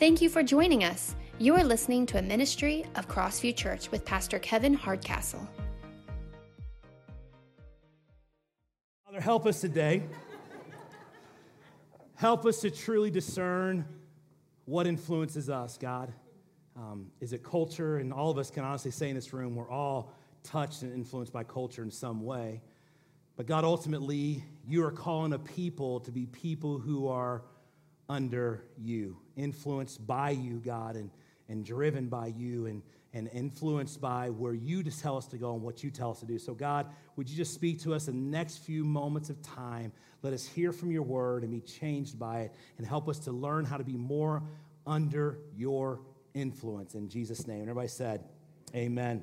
Thank you for joining us. You are listening to a ministry of Crossview Church with Pastor Kevin Hardcastle. Father, help us today. help us to truly discern what influences us, God. Um, is it culture? And all of us can honestly say in this room, we're all touched and influenced by culture in some way. But God, ultimately, you are calling a people to be people who are under you, influenced by you, God, and, and driven by you, and, and influenced by where you just tell us to go and what you tell us to do. So, God, would you just speak to us in the next few moments of time? Let us hear from your word and be changed by it, and help us to learn how to be more under your influence. In Jesus' name. And Everybody said, Amen.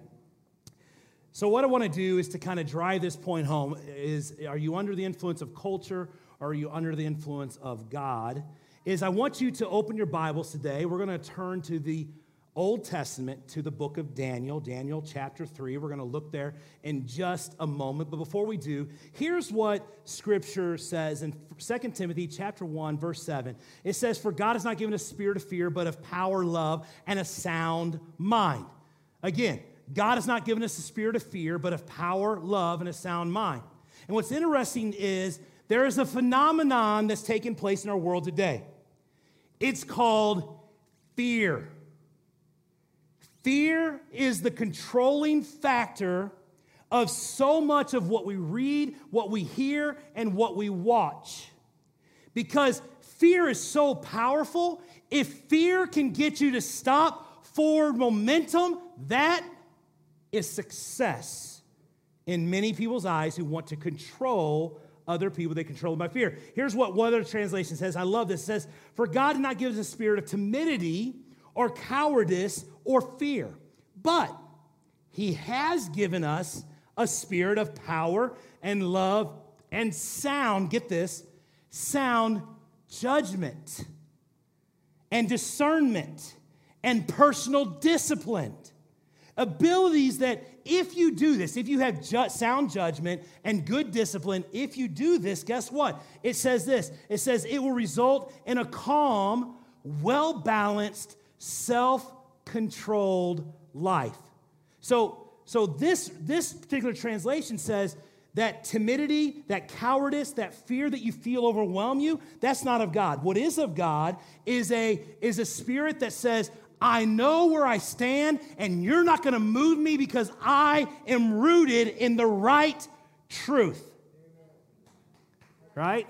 So, what I want to do is to kind of drive this point home is are you under the influence of culture or are you under the influence of God? Is I want you to open your Bibles today. We're going to turn to the Old Testament to the book of Daniel, Daniel chapter 3. We're going to look there in just a moment. But before we do, here's what scripture says in 2 Timothy chapter 1 verse 7. It says, "For God has not given us a spirit of fear, but of power, love, and a sound mind." Again, God has not given us a spirit of fear, but of power, love, and a sound mind. And what's interesting is there is a phenomenon that's taking place in our world today. It's called fear. Fear is the controlling factor of so much of what we read, what we hear, and what we watch. Because fear is so powerful, if fear can get you to stop forward momentum, that is success in many people's eyes who want to control other people. They control by fear. Here's what one other translation says. I love this. It says, For God did not give us a spirit of timidity or cowardice or fear, but He has given us a spirit of power and love and sound, get this, sound judgment and discernment and personal discipline abilities that if you do this, if you have ju- sound judgment and good discipline, if you do this, guess what? It says this it says it will result in a calm, well balanced, self controlled life. So, so this, this particular translation says that timidity, that cowardice, that fear that you feel overwhelm you, that's not of God. What is of God is a, is a spirit that says, I know where I stand, and you're not going to move me because I am rooted in the right truth. Right?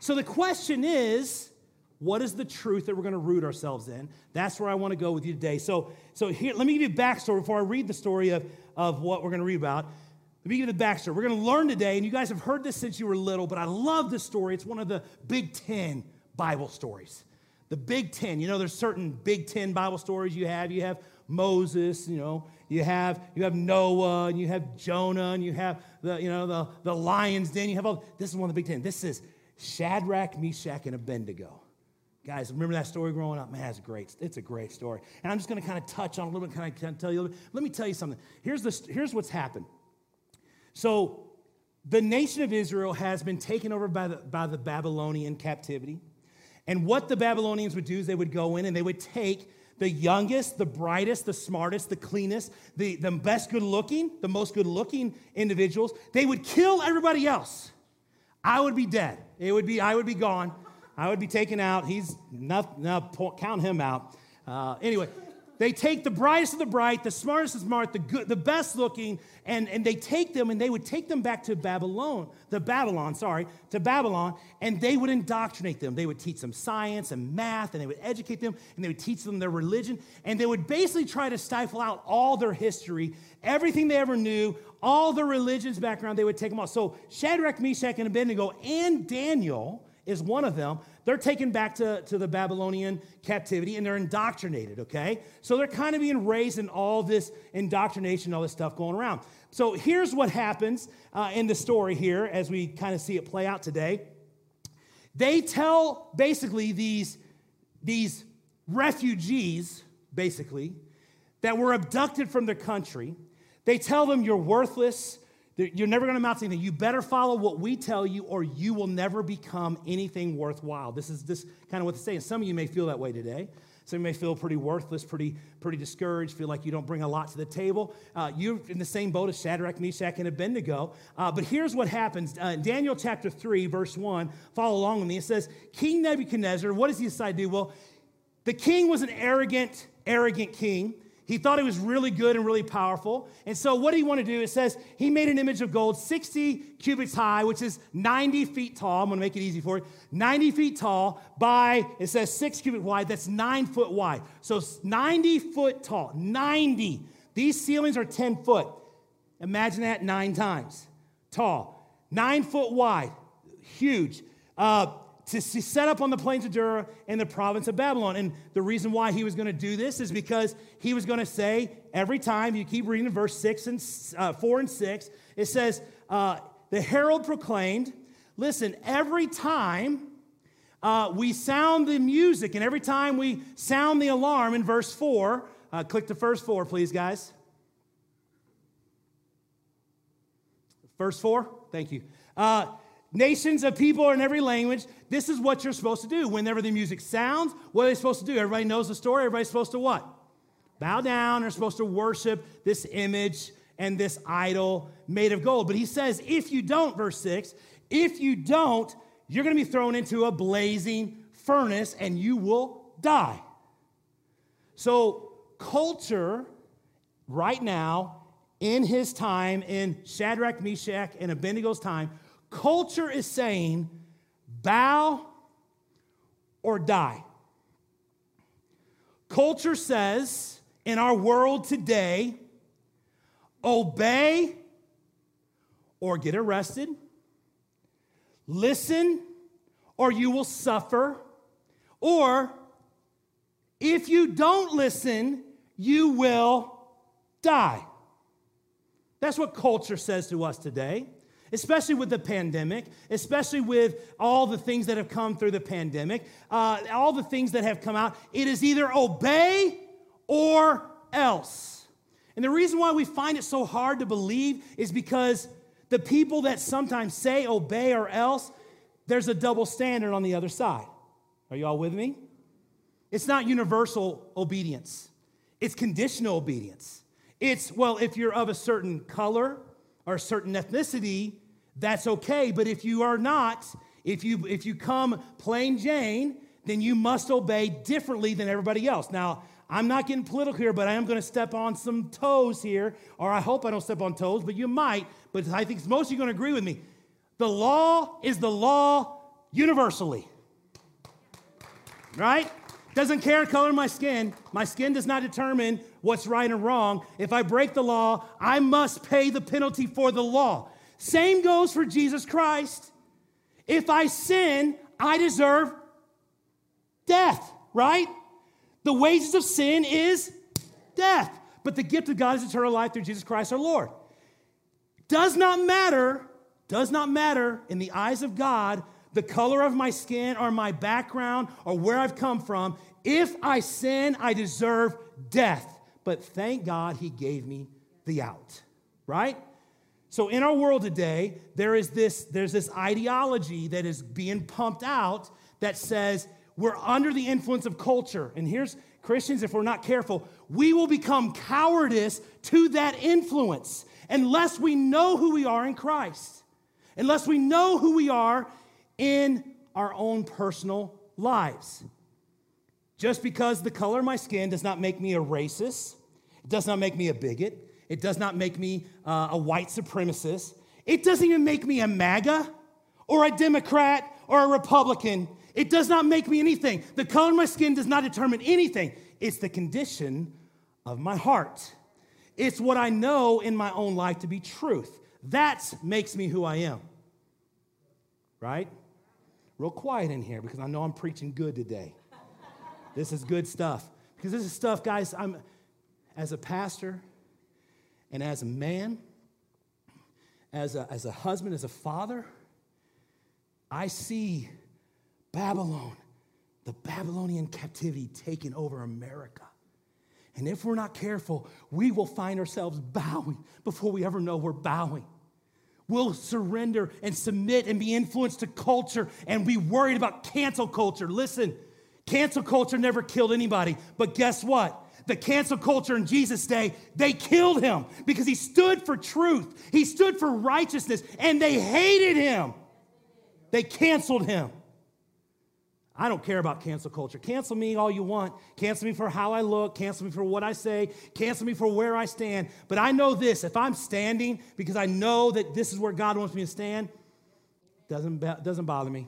So the question is, what is the truth that we're going to root ourselves in? That's where I want to go with you today. So, so here, let me give you a backstory before I read the story of, of what we're going to read about. Let me give you the backstory. We're going to learn today, and you guys have heard this since you were little, but I love this story. It's one of the Big Ten Bible stories the Big Ten. You know, there's certain Big Ten Bible stories you have. You have Moses, you know, you have you have Noah, and you have Jonah, and you have the you know the the lion's den. You have all. This is one of the Big Ten. This is Shadrach, Meshach, and Abednego. Guys, remember that story growing up? Man, it's great. It's a great story. And I'm just going to kind of touch on a little bit, kind of tell you. Let me tell you something. Here's the here's what's happened. So, the nation of Israel has been taken over by the by the Babylonian captivity. And what the Babylonians would do is they would go in and they would take the youngest, the brightest, the smartest, the cleanest, the, the best good looking, the most good looking individuals. They would kill everybody else. I would be dead. It would be, I would be gone. I would be taken out. He's not, now count him out. Uh, anyway, they take the brightest of the bright, the smartest of the smart, the good, the best looking, and, and they take them and they would take them back to Babylon, the Babylon, sorry, to Babylon, and they would indoctrinate them. They would teach them science and math, and they would educate them, and they would teach them their religion, and they would basically try to stifle out all their history, everything they ever knew, all their religion's background, they would take them all. So Shadrach, Meshach, and Abednego, and Daniel is one of them they're taken back to, to the Babylonian captivity and they're indoctrinated, okay? So they're kind of being raised in all this indoctrination, all this stuff going around. So here's what happens uh, in the story here as we kind of see it play out today. They tell basically these, these refugees, basically, that were abducted from their country, they tell them you're worthless, You're never going to amount to anything. You better follow what we tell you, or you will never become anything worthwhile. This is this kind of what it's saying. Some of you may feel that way today. Some of you may feel pretty worthless, pretty, pretty discouraged, feel like you don't bring a lot to the table. Uh, you're in the same boat as Shadrach, Meshach, and Abednego. Uh, but here's what happens uh, Daniel chapter 3, verse 1. Follow along with me. It says, King Nebuchadnezzar, what does he decide to do? Well, the king was an arrogant, arrogant king. He thought he was really good and really powerful. And so, what did he want to do? It says he made an image of gold 60 cubits high, which is 90 feet tall. I'm going to make it easy for you. 90 feet tall by, it says six cubit wide. That's nine foot wide. So, 90 foot tall. 90. These ceilings are 10 foot. Imagine that nine times tall. Nine foot wide. Huge. Uh, to set up on the plains of Dura in the province of Babylon. And the reason why he was going to do this is because he was going to say every time, you keep reading verse 6 and uh, 4 and 6, it says, uh, the herald proclaimed, listen, every time uh, we sound the music and every time we sound the alarm in verse 4, uh, click the first 4, please, guys. Verse 4, thank you. Nations of people in every language, this is what you're supposed to do. Whenever the music sounds, what are they supposed to do? Everybody knows the story. Everybody's supposed to what? Bow down. They're supposed to worship this image and this idol made of gold. But he says, if you don't, verse 6, if you don't, you're going to be thrown into a blazing furnace and you will die. So, culture right now, in his time, in Shadrach, Meshach, and Abednego's time, Culture is saying, bow or die. Culture says in our world today, obey or get arrested, listen or you will suffer, or if you don't listen, you will die. That's what culture says to us today especially with the pandemic, especially with all the things that have come through the pandemic, uh, all the things that have come out. It is either obey or else. And the reason why we find it so hard to believe is because the people that sometimes say obey or else, there's a double standard on the other side. Are you all with me? It's not universal obedience, it's conditional obedience. It's, well, if you're of a certain color or a certain ethnicity, that's okay. But if you are not, if you if you come plain Jane, then you must obey differently than everybody else. Now, I'm not getting political here, but I am going to step on some toes here, or I hope I don't step on toes, but you might. But I think most of you are going to agree with me. The law is the law universally. Right? Doesn't care color of my skin. My skin does not determine what's right and wrong. If I break the law, I must pay the penalty for the law. Same goes for Jesus Christ. If I sin, I deserve death, right? The wages of sin is death, but the gift of God is eternal life through Jesus Christ our Lord. Does not matter, does not matter in the eyes of God the color of my skin or my background or where I've come from. If I sin, I deserve death. But thank God he gave me the out, right? So in our world today, there is this, there's this ideology that is being pumped out that says we're under the influence of culture. And here's Christians, if we're not careful, we will become cowardice to that influence unless we know who we are in Christ, unless we know who we are in our own personal lives. Just because the color of my skin does not make me a racist, it does not make me a bigot, it does not make me uh, a white supremacist. It doesn't even make me a MAGA or a Democrat or a Republican. It does not make me anything. The color of my skin does not determine anything. It's the condition of my heart. It's what I know in my own life to be truth. That makes me who I am. Right? Real quiet in here because I know I'm preaching good today. this is good stuff. Because this is stuff, guys, I'm as a pastor, and as a man, as a, as a husband, as a father, I see Babylon, the Babylonian captivity taking over America. And if we're not careful, we will find ourselves bowing before we ever know we're bowing. We'll surrender and submit and be influenced to culture and be worried about cancel culture. Listen, cancel culture never killed anybody, but guess what? The cancel culture in Jesus' day, they killed him because he stood for truth. He stood for righteousness, and they hated him. They canceled him. I don't care about cancel culture. Cancel me all you want. Cancel me for how I look. Cancel me for what I say. Cancel me for where I stand. But I know this if I'm standing because I know that this is where God wants me to stand, doesn't, doesn't bother me.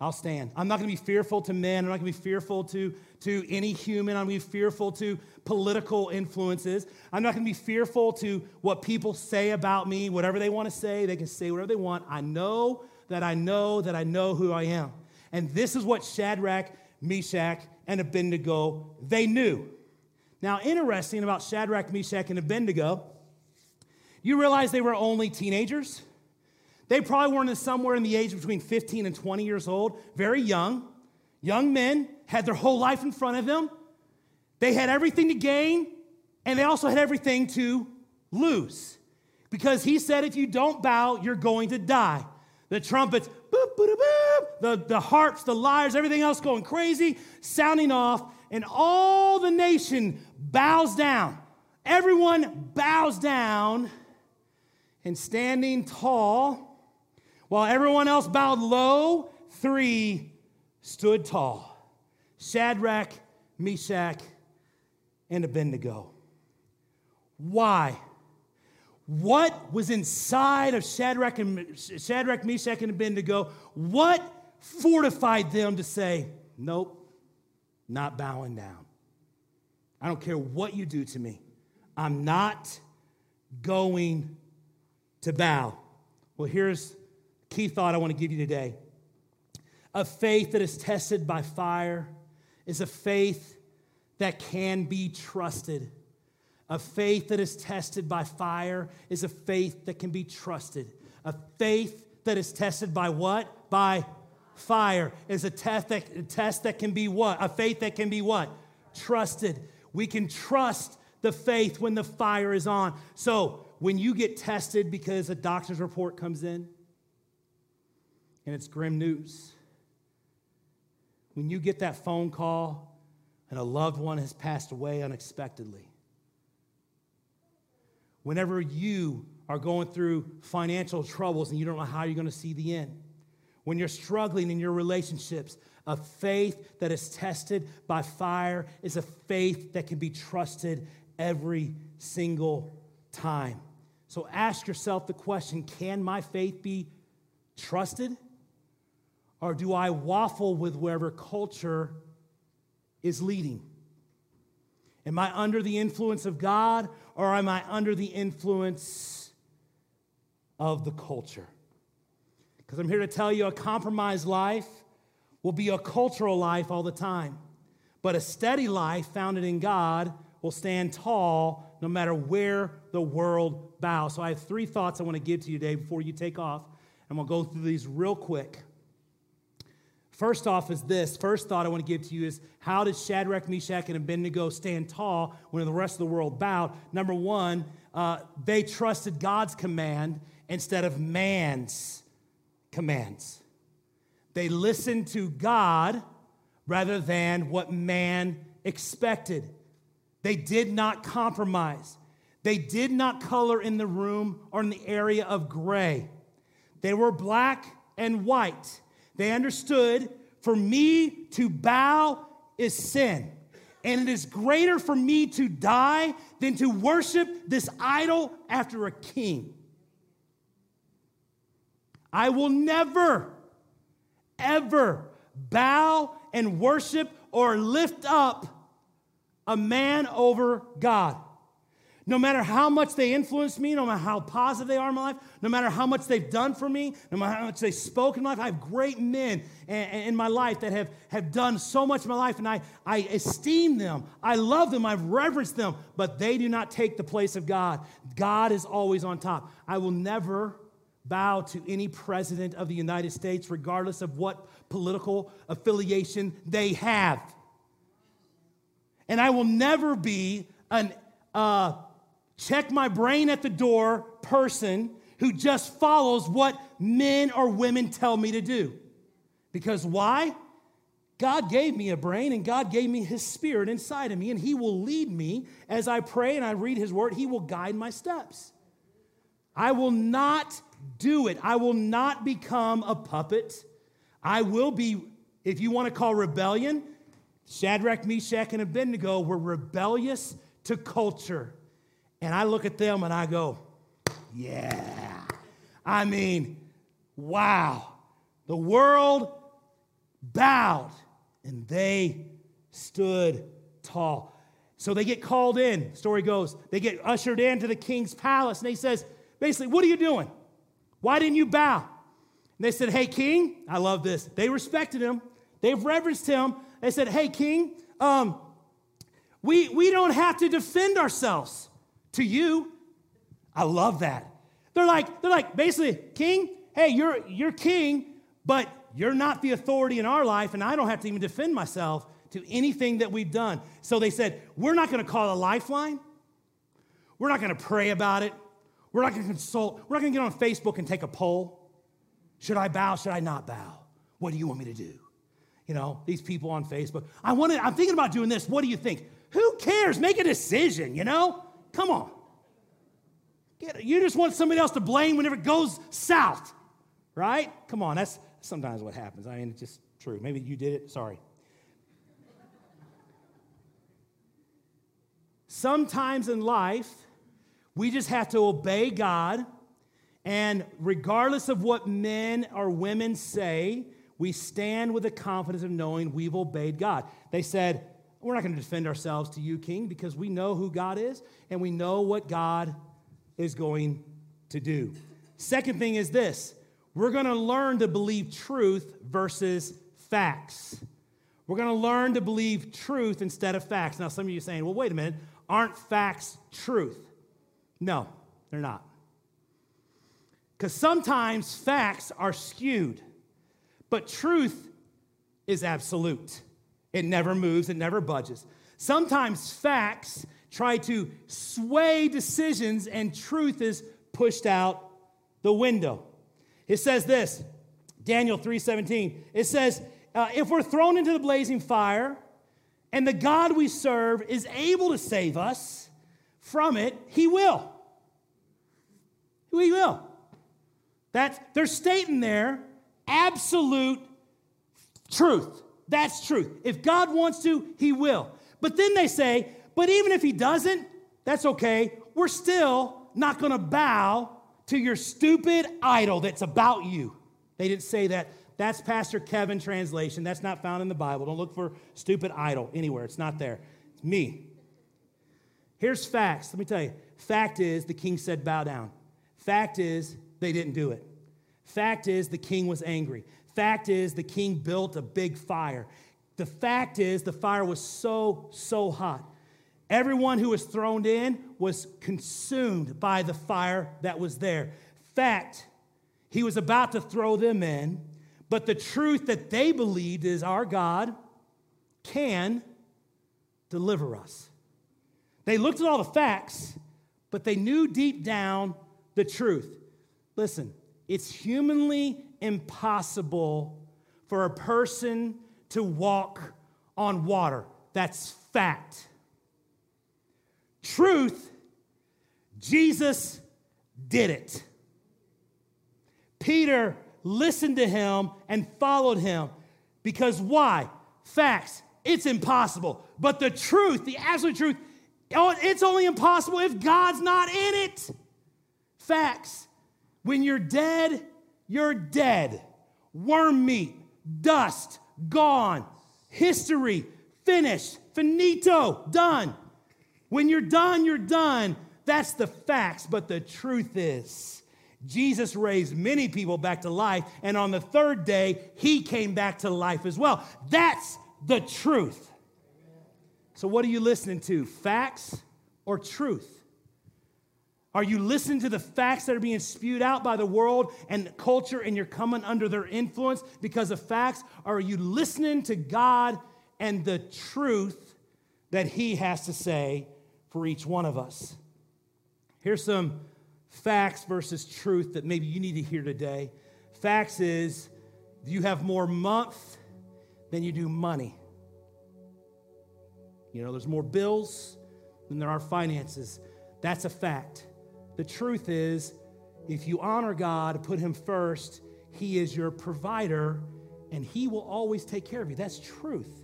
I'll stand. I'm not going to be fearful to men. I'm not going to be fearful to, to any human. I'm going to be fearful to political influences. I'm not going to be fearful to what people say about me. Whatever they want to say, they can say whatever they want. I know that I know that I know who I am. And this is what Shadrach, Meshach, and Abednego, they knew. Now, interesting about Shadrach, Meshach, and Abednego, you realize they were only teenagers? They probably weren't somewhere in the age between 15 and 20 years old, very young. Young men had their whole life in front of them. They had everything to gain, and they also had everything to lose. Because he said, if you don't bow, you're going to die. The trumpets, boop, boop, boop, the, the harps, the lyres, everything else going crazy, sounding off, and all the nation bows down. Everyone bows down and standing tall, while everyone else bowed low, three stood tall Shadrach, Meshach, and Abednego. Why? what was inside of Shadrach, and, Shadrach, Meshach, and Abednego, what fortified them to say, Nope, not bowing down. I don't care what you do to me. I'm not going to bow. Well, here's key thought I want to give you today. A faith that is tested by fire is a faith that can be trusted. A faith that is tested by fire is a faith that can be trusted. A faith that is tested by what? By fire is a test that, a test that can be what? A faith that can be what? Trusted. We can trust the faith when the fire is on. So when you get tested because a doctor's report comes in and it's grim news, when you get that phone call and a loved one has passed away unexpectedly, whenever you are going through financial troubles and you don't know how you're going to see the end, when you're struggling in your relationships, a faith that is tested by fire is a faith that can be trusted every single time. So ask yourself the question can my faith be trusted? Or do I waffle with wherever culture is leading? Am I under the influence of God or am I under the influence of the culture? Because I'm here to tell you a compromised life will be a cultural life all the time, but a steady life founded in God will stand tall no matter where the world bows. So I have three thoughts I want to give to you today before you take off, and we'll go through these real quick. First off, is this. First thought I want to give to you is how did Shadrach, Meshach, and Abednego stand tall when the rest of the world bowed? Number one, uh, they trusted God's command instead of man's commands. They listened to God rather than what man expected. They did not compromise. They did not color in the room or in the area of gray. They were black and white. They understood for me to bow is sin. And it is greater for me to die than to worship this idol after a king. I will never, ever bow and worship or lift up a man over God. No matter how much they influence me, no matter how positive they are in my life, no matter how much they've done for me, no matter how much they spoke in my life, I have great men in my life that have, have done so much in my life, and I, I esteem them. I love them. I've reverenced them, but they do not take the place of God. God is always on top. I will never bow to any president of the United States, regardless of what political affiliation they have. And I will never be an uh, check my brain at the door person who just follows what men or women tell me to do. Because why? God gave me a brain and God gave me His Spirit inside of me, and He will lead me as I pray and I read His Word. He will guide my steps. I will not do it. I will not become a puppet. I will be, if you want to call rebellion, Shadrach, Meshach, and Abednego were rebellious to culture. And I look at them and I go, yeah. I mean, wow. The world bowed and they stood tall. So they get called in, story goes. They get ushered into the king's palace and he says, basically, what are you doing? Why didn't you bow? And they said, hey, king, I love this. They respected him, they've reverenced him. They said, hey, king, um, we, we don't have to defend ourselves to you. I love that. They're like, they're like, basically, king, hey, you're, you're king, but you're not the authority in our life, and I don't have to even defend myself to anything that we've done. So they said, We're not to call a lifeline. We're not to pray about it. We're not to consult. We're not to get on Facebook and take a poll. Should I bow? Should I not bow? What do you want me to do? You know, these people on Facebook. I want to, I'm thinking about doing this. What do you think? Who cares? Make a decision, you know? Come on. You just want somebody else to blame whenever it goes south, right? Come on, that's sometimes what happens. I mean, it's just true. Maybe you did it. Sorry. Sometimes in life, we just have to obey God, and regardless of what men or women say, we stand with the confidence of knowing we've obeyed God. They said, We're not going to defend ourselves to you, King, because we know who God is and we know what God is going to do. Second thing is this we're going to learn to believe truth versus facts. We're going to learn to believe truth instead of facts. Now, some of you are saying, well, wait a minute, aren't facts truth? No, they're not. Because sometimes facts are skewed, but truth is absolute. It never moves, it never budges. Sometimes facts try to sway decisions and truth is pushed out the window. It says this, Daniel 3:17. It says, uh, if we're thrown into the blazing fire and the God we serve is able to save us from it, he will. He will. That's they're stating there absolute truth. That's truth. If God wants to, he will. But then they say, but even if he doesn't, that's okay. We're still not going to bow to your stupid idol that's about you. They didn't say that. That's Pastor Kevin translation. That's not found in the Bible. Don't look for stupid idol anywhere. It's not there. It's me. Here's facts. Let me tell you. Fact is, the king said, bow down. Fact is, they didn't do it. Fact is, the king was angry. Fact is, the king built a big fire. The fact is, the fire was so, so hot. Everyone who was thrown in was consumed by the fire that was there. Fact, he was about to throw them in, but the truth that they believed is our God can deliver us. They looked at all the facts, but they knew deep down the truth. Listen, it's humanly impossible for a person to walk on water. That's fact. Truth, Jesus did it. Peter listened to him and followed him because why? Facts. It's impossible. But the truth, the absolute truth, oh, it's only impossible if God's not in it. Facts. When you're dead, you're dead. Worm meat, dust, gone. History, finished, finito, done. When you're done, you're done. That's the facts. But the truth is, Jesus raised many people back to life, and on the third day, he came back to life as well. That's the truth. So, what are you listening to? Facts or truth? Are you listening to the facts that are being spewed out by the world and culture and you're coming under their influence because of facts? Or are you listening to God and the truth that He has to say for each one of us? Here's some facts versus truth that maybe you need to hear today. Facts is you have more month than you do money. You know, there's more bills than there are finances. That's a fact. The truth is, if you honor God, put Him first, He is your provider and He will always take care of you. That's truth.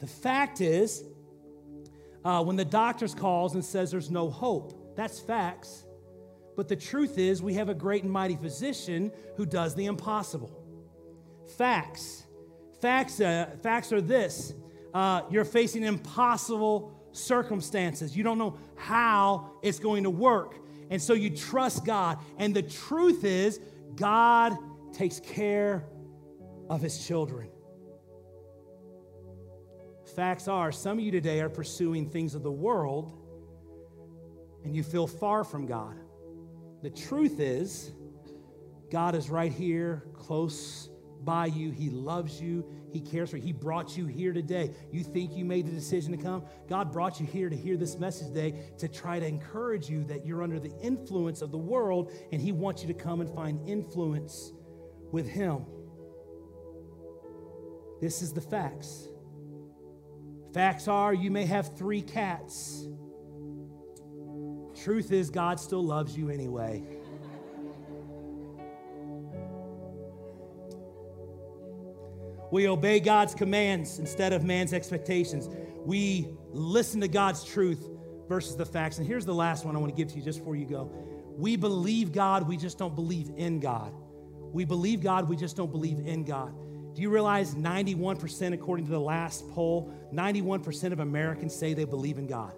The fact is, uh, when the doctor calls and says there's no hope, that's facts. But the truth is, we have a great and mighty physician who does the impossible. Facts. Facts, uh, facts are this uh, you're facing impossible circumstances. You don't know how it's going to work. And so you trust God. And the truth is, God takes care of his children. Facts are, some of you today are pursuing things of the world and you feel far from God. The truth is, God is right here, close by you. He loves you. He cares for you. He brought you here today. You think you made the decision to come? God brought you here to hear this message today to try to encourage you that you're under the influence of the world and He wants you to come and find influence with Him. This is the facts. Facts are you may have three cats. Truth is, God still loves you anyway. We obey God's commands instead of man's expectations. We listen to God's truth versus the facts. And here's the last one I want to give to you just before you go. We believe God, we just don't believe in God. We believe God, we just don't believe in God. Do you realize 91%, according to the last poll, 91% of Americans say they believe in God?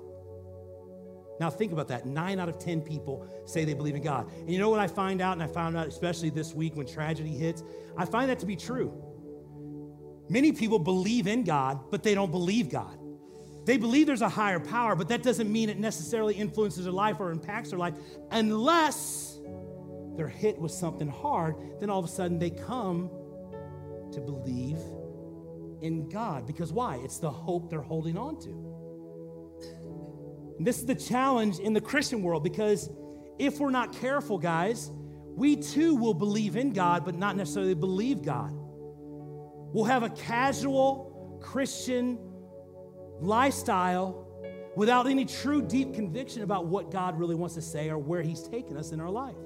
Now, think about that. Nine out of 10 people say they believe in God. And you know what I find out, and I found out especially this week when tragedy hits? I find that to be true. Many people believe in God, but they don't believe God. They believe there's a higher power, but that doesn't mean it necessarily influences their life or impacts their life unless they're hit with something hard. Then all of a sudden they come to believe in God. Because why? It's the hope they're holding on to. And this is the challenge in the Christian world because if we're not careful, guys, we too will believe in God, but not necessarily believe God. We'll have a casual Christian lifestyle without any true deep conviction about what God really wants to say or where He's taken us in our life.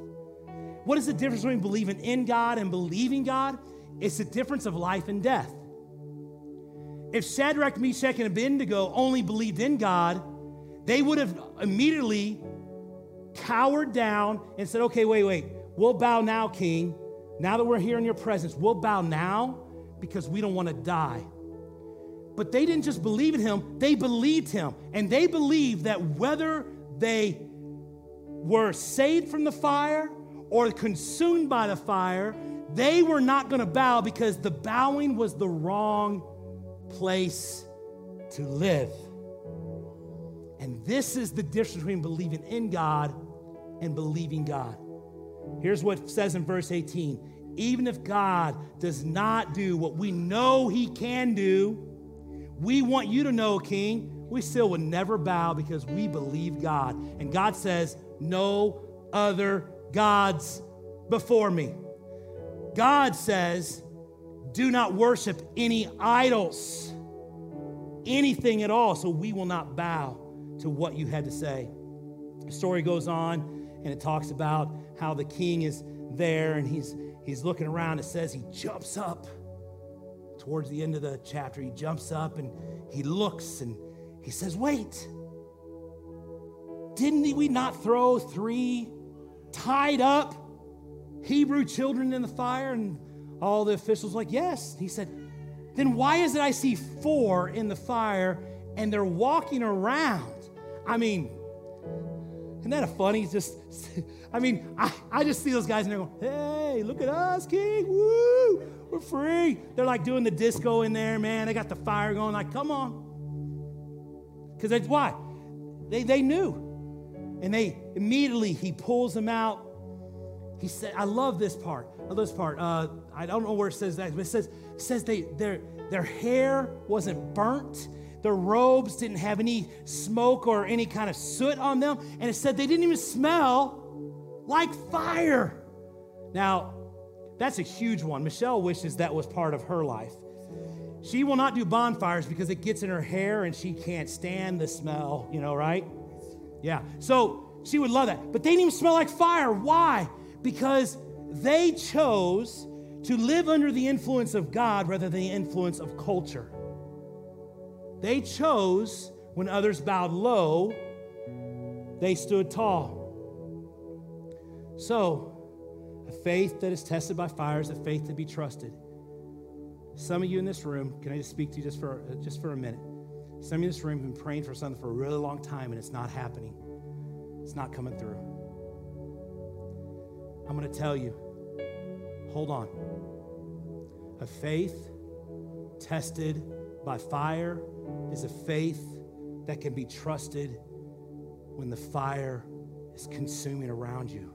What is the difference between believing in God and believing God? It's the difference of life and death. If Shadrach, Meshach, and Abednego only believed in God, they would have immediately cowered down and said, Okay, wait, wait, we'll bow now, King. Now that we're here in your presence, we'll bow now because we don't want to die. But they didn't just believe in him, they believed him. And they believed that whether they were saved from the fire or consumed by the fire, they were not going to bow because the bowing was the wrong place to live. And this is the difference between believing in God and believing God. Here's what says in verse 18 Even if God does not do what we know He can do, we want you to know, King, we still would never bow because we believe God. And God says, No other gods before me. God says, do not worship any idols, anything at all, so we will not bow to what you had to say. The story goes on and it talks about how the king is there and he's he's looking around. It says he jumps up towards the end of the chapter. He jumps up and he looks and he says, Wait, didn't we not throw three tied up Hebrew children in the fire? And all the officials like, Yes. He said, Then why is it I see four in the fire and they're walking around? I mean, isn't that a funny? Just, I mean, I, I just see those guys and they're going, hey, look at us, King. Woo, we're free. They're like doing the disco in there, man. They got the fire going, like, come on. Because that's why? They, they knew. And they immediately, he pulls them out. He said, I love this part. I love this part. Uh, I don't know where it says that, but it says, it says they, their, their hair wasn't burnt their robes didn't have any smoke or any kind of soot on them. And it said they didn't even smell like fire. Now, that's a huge one. Michelle wishes that was part of her life. She will not do bonfires because it gets in her hair and she can't stand the smell, you know, right? Yeah. So she would love that. But they didn't even smell like fire. Why? Because they chose to live under the influence of God rather than the influence of culture. They chose when others bowed low, they stood tall. So, a faith that is tested by fire is a faith to be trusted. Some of you in this room, can I just speak to you just for, uh, just for a minute? Some of you in this room have been praying for something for a really long time and it's not happening. It's not coming through. I'm going to tell you hold on. A faith tested by fire is a faith that can be trusted when the fire is consuming around you.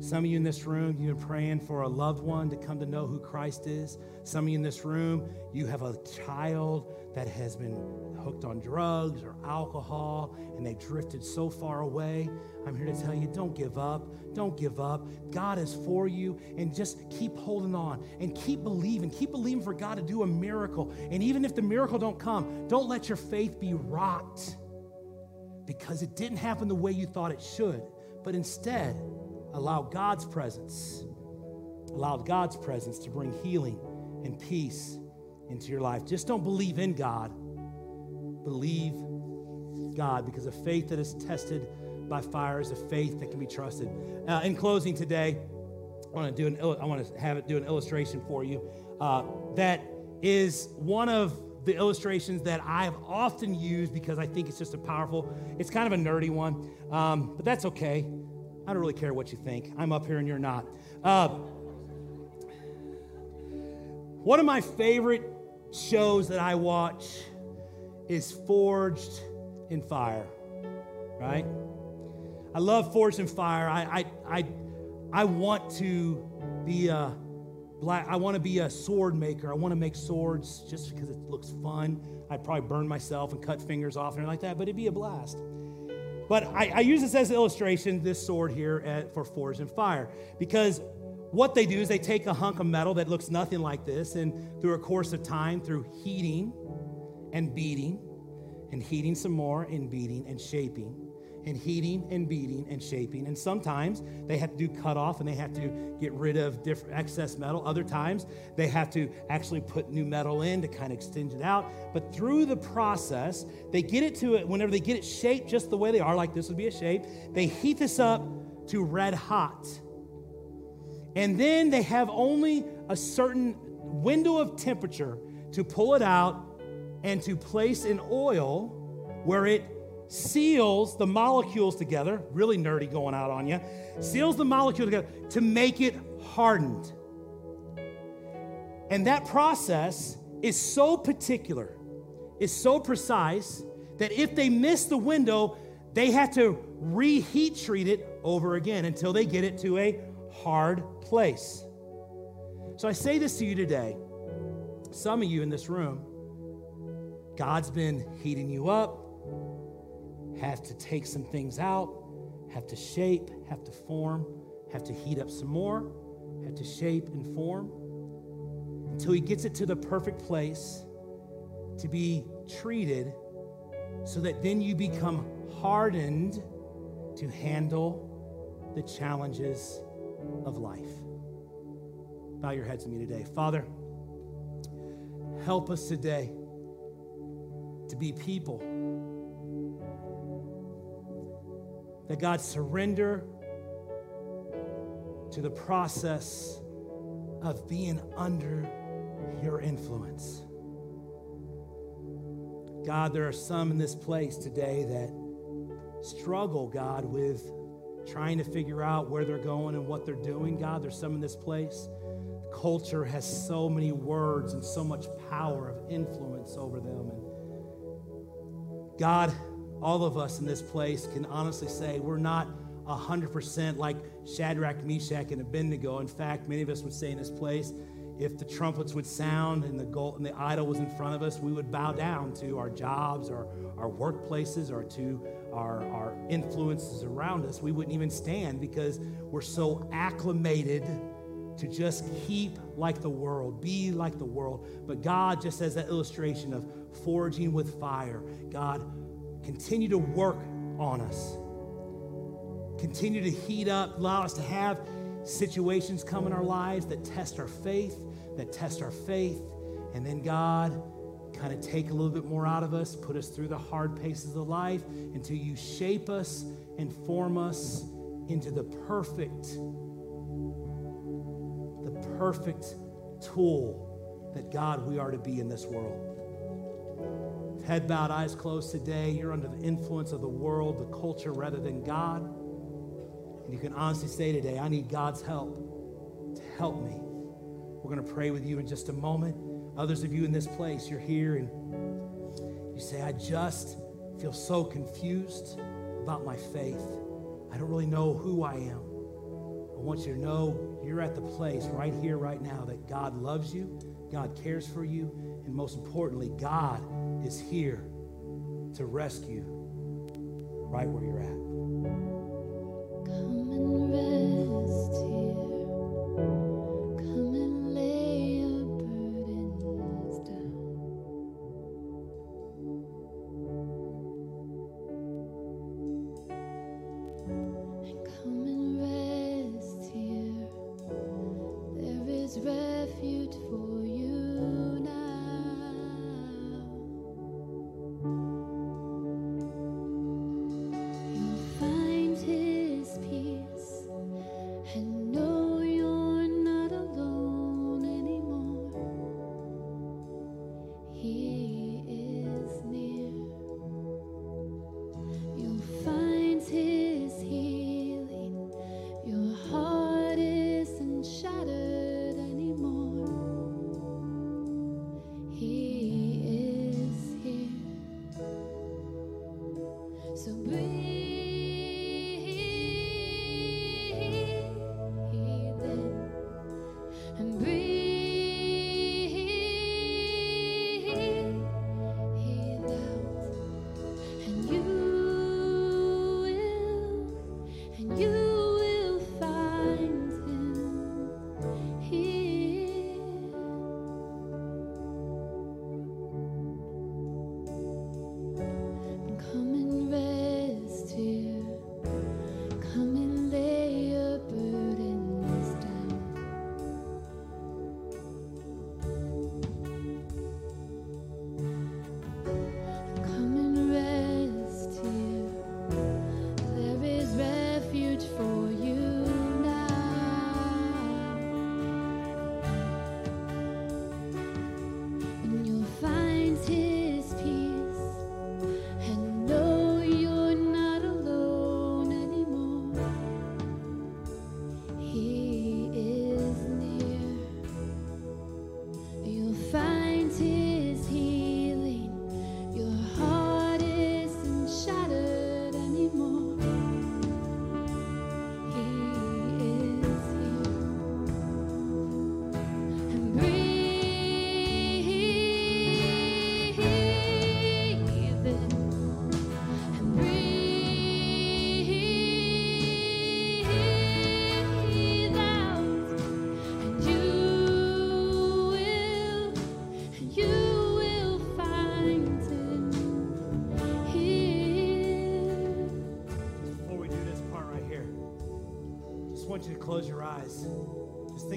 Some of you in this room, you've been praying for a loved one to come to know who Christ is. Some of you in this room, you have a child that has been hooked on drugs or alcohol and they drifted so far away. I'm here to tell you don't give up. Don't give up. God is for you and just keep holding on and keep believing. Keep believing for God to do a miracle. And even if the miracle don't come, don't let your faith be rocked because it didn't happen the way you thought it should. But instead, Allow God's presence, allow God's presence to bring healing and peace into your life. Just don't believe in God, believe God, because a faith that is tested by fire is a faith that can be trusted. Uh, in closing today, I want to do an I want to have it do an illustration for you uh, that is one of the illustrations that I have often used because I think it's just a powerful. It's kind of a nerdy one, um, but that's okay. I don't really care what you think. I'm up here and you're not. Uh, one of my favorite shows that I watch is Forged in Fire, right? I love Forged in Fire. I, I, I, I want to be a black, I want to be a sword maker. I want to make swords just because it looks fun. I'd probably burn myself and cut fingers off and like that, but it'd be a blast. But I, I use this as an illustration, this sword here at, for Forged in Fire, because what they do is they take a hunk of metal that looks nothing like this, and through a course of time, through heating and beating, and heating some more, and beating and shaping, and heating and beating and shaping. And sometimes they have to do cut off and they have to get rid of different excess metal. Other times they have to actually put new metal in to kind of extend it out. But through the process, they get it to it whenever they get it shaped just the way they are, like this would be a shape, they heat this up to red hot. And then they have only a certain window of temperature to pull it out and to place in oil where it seals the molecules together, really nerdy going out on you, seals the molecule together to make it hardened. And that process is so particular, is so precise that if they miss the window, they have to reheat treat it over again until they get it to a hard place. So I say this to you today. Some of you in this room, God's been heating you up, have to take some things out, have to shape, have to form, have to heat up some more, have to shape and form until he gets it to the perfect place to be treated so that then you become hardened to handle the challenges of life. Bow your heads to me today. Father, help us today to be people that God surrender to the process of being under your influence. God, there are some in this place today that struggle, God, with trying to figure out where they're going and what they're doing. God, there's some in this place. Culture has so many words and so much power of influence over them. And God, all of us in this place can honestly say we're not 100% like Shadrach, Meshach, and Abednego. In fact, many of us would say in this place, if the trumpets would sound and the gold and the idol was in front of us, we would bow down to our jobs or our workplaces or to our, our influences around us. We wouldn't even stand because we're so acclimated to just keep like the world, be like the world. But God, just as that illustration of forging with fire, God, continue to work on us. Continue to heat up, allow us to have situations come in our lives that test our faith, that test our faith. And then, God, kind of take a little bit more out of us, put us through the hard paces of life until you shape us and form us into the perfect, perfect tool that God we are to be in this world. Head bowed, eyes closed today. You're under the influence of the world, the culture, rather than God. And you can honestly say today, I need God's help to help me. We're going to pray with you in just a moment. Others of you in this place, you're here and you say, I just feel so confused about my faith. I don't really know who I am. I want you to know you're at the place right here, right now, that God loves you, God cares for you, and most importantly, God is here to rescue right where you're at.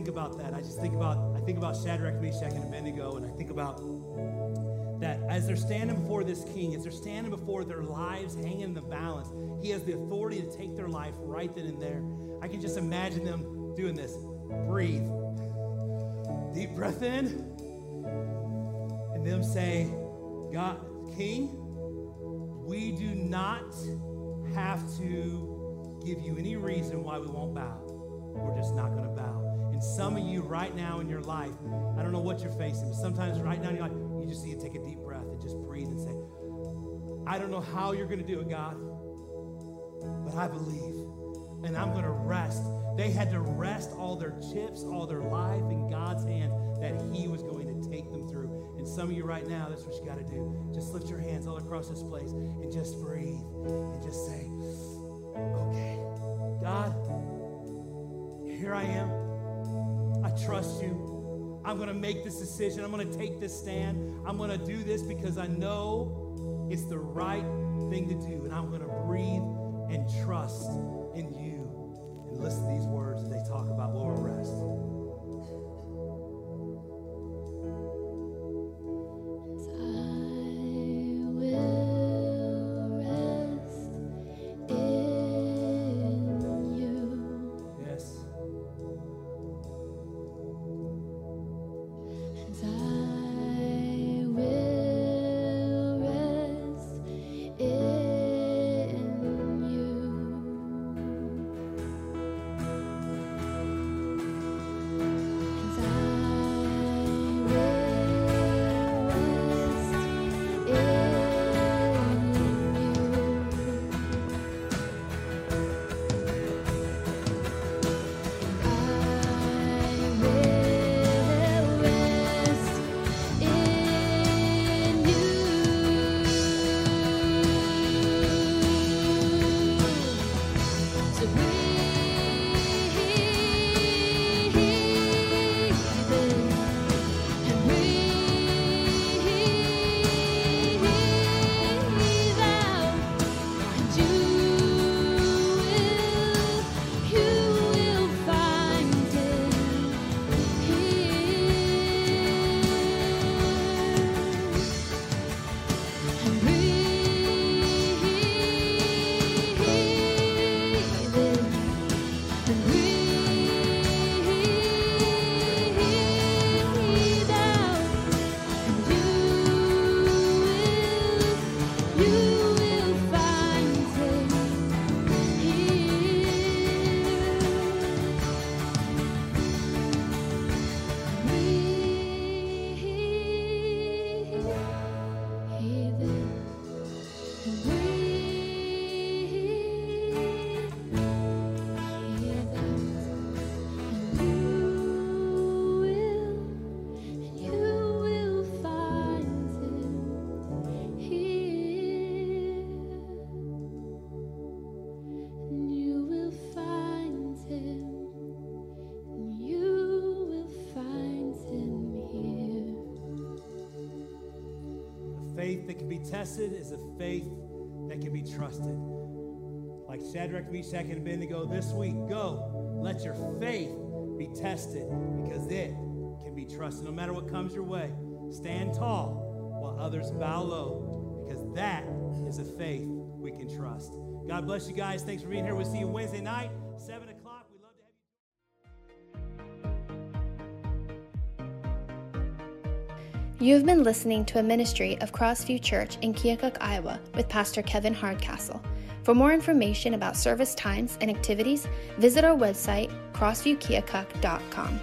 About that. I just think about I think about Shadrach, Meshach, and Abednego, and I think about that as they're standing before this king, as they're standing before their lives hanging in the balance, he has the authority to take their life right then and there. I can just imagine them doing this. Breathe. Deep breath in. And them say, God, King, we do not have to give you any reason why we won't bow. We're just not going to bow. And some of you right now in your life, I don't know what you're facing, but sometimes right now in your life, you just need to take a deep breath and just breathe and say, I don't know how you're going to do it, God, but I believe. And I'm going to rest They had to rest all their chips, all their life in God's hand that He was going to take them through. And some of you right now, that's what you got to do. Just lift your hands all across this place and just breathe and just say, okay, God, here I am. I trust you. I'm going to make this decision. I'm going to take this stand. I'm going to do this because I know it's the right thing to do. And I'm going to breathe and trust in you. And listen to these words as they talk about Lord, rest. Tested is a faith that can be trusted. Like Shadrach, Meshach, and Abednego this week, go. Let your faith be tested because it can be trusted. No matter what comes your way, stand tall while others bow low because that is a faith we can trust. God bless you guys. Thanks for being here. We'll see you Wednesday night, You have been listening to a ministry of Crossview Church in Keokuk, Iowa, with Pastor Kevin Hardcastle. For more information about service times and activities, visit our website, crossviewkeokuk.com.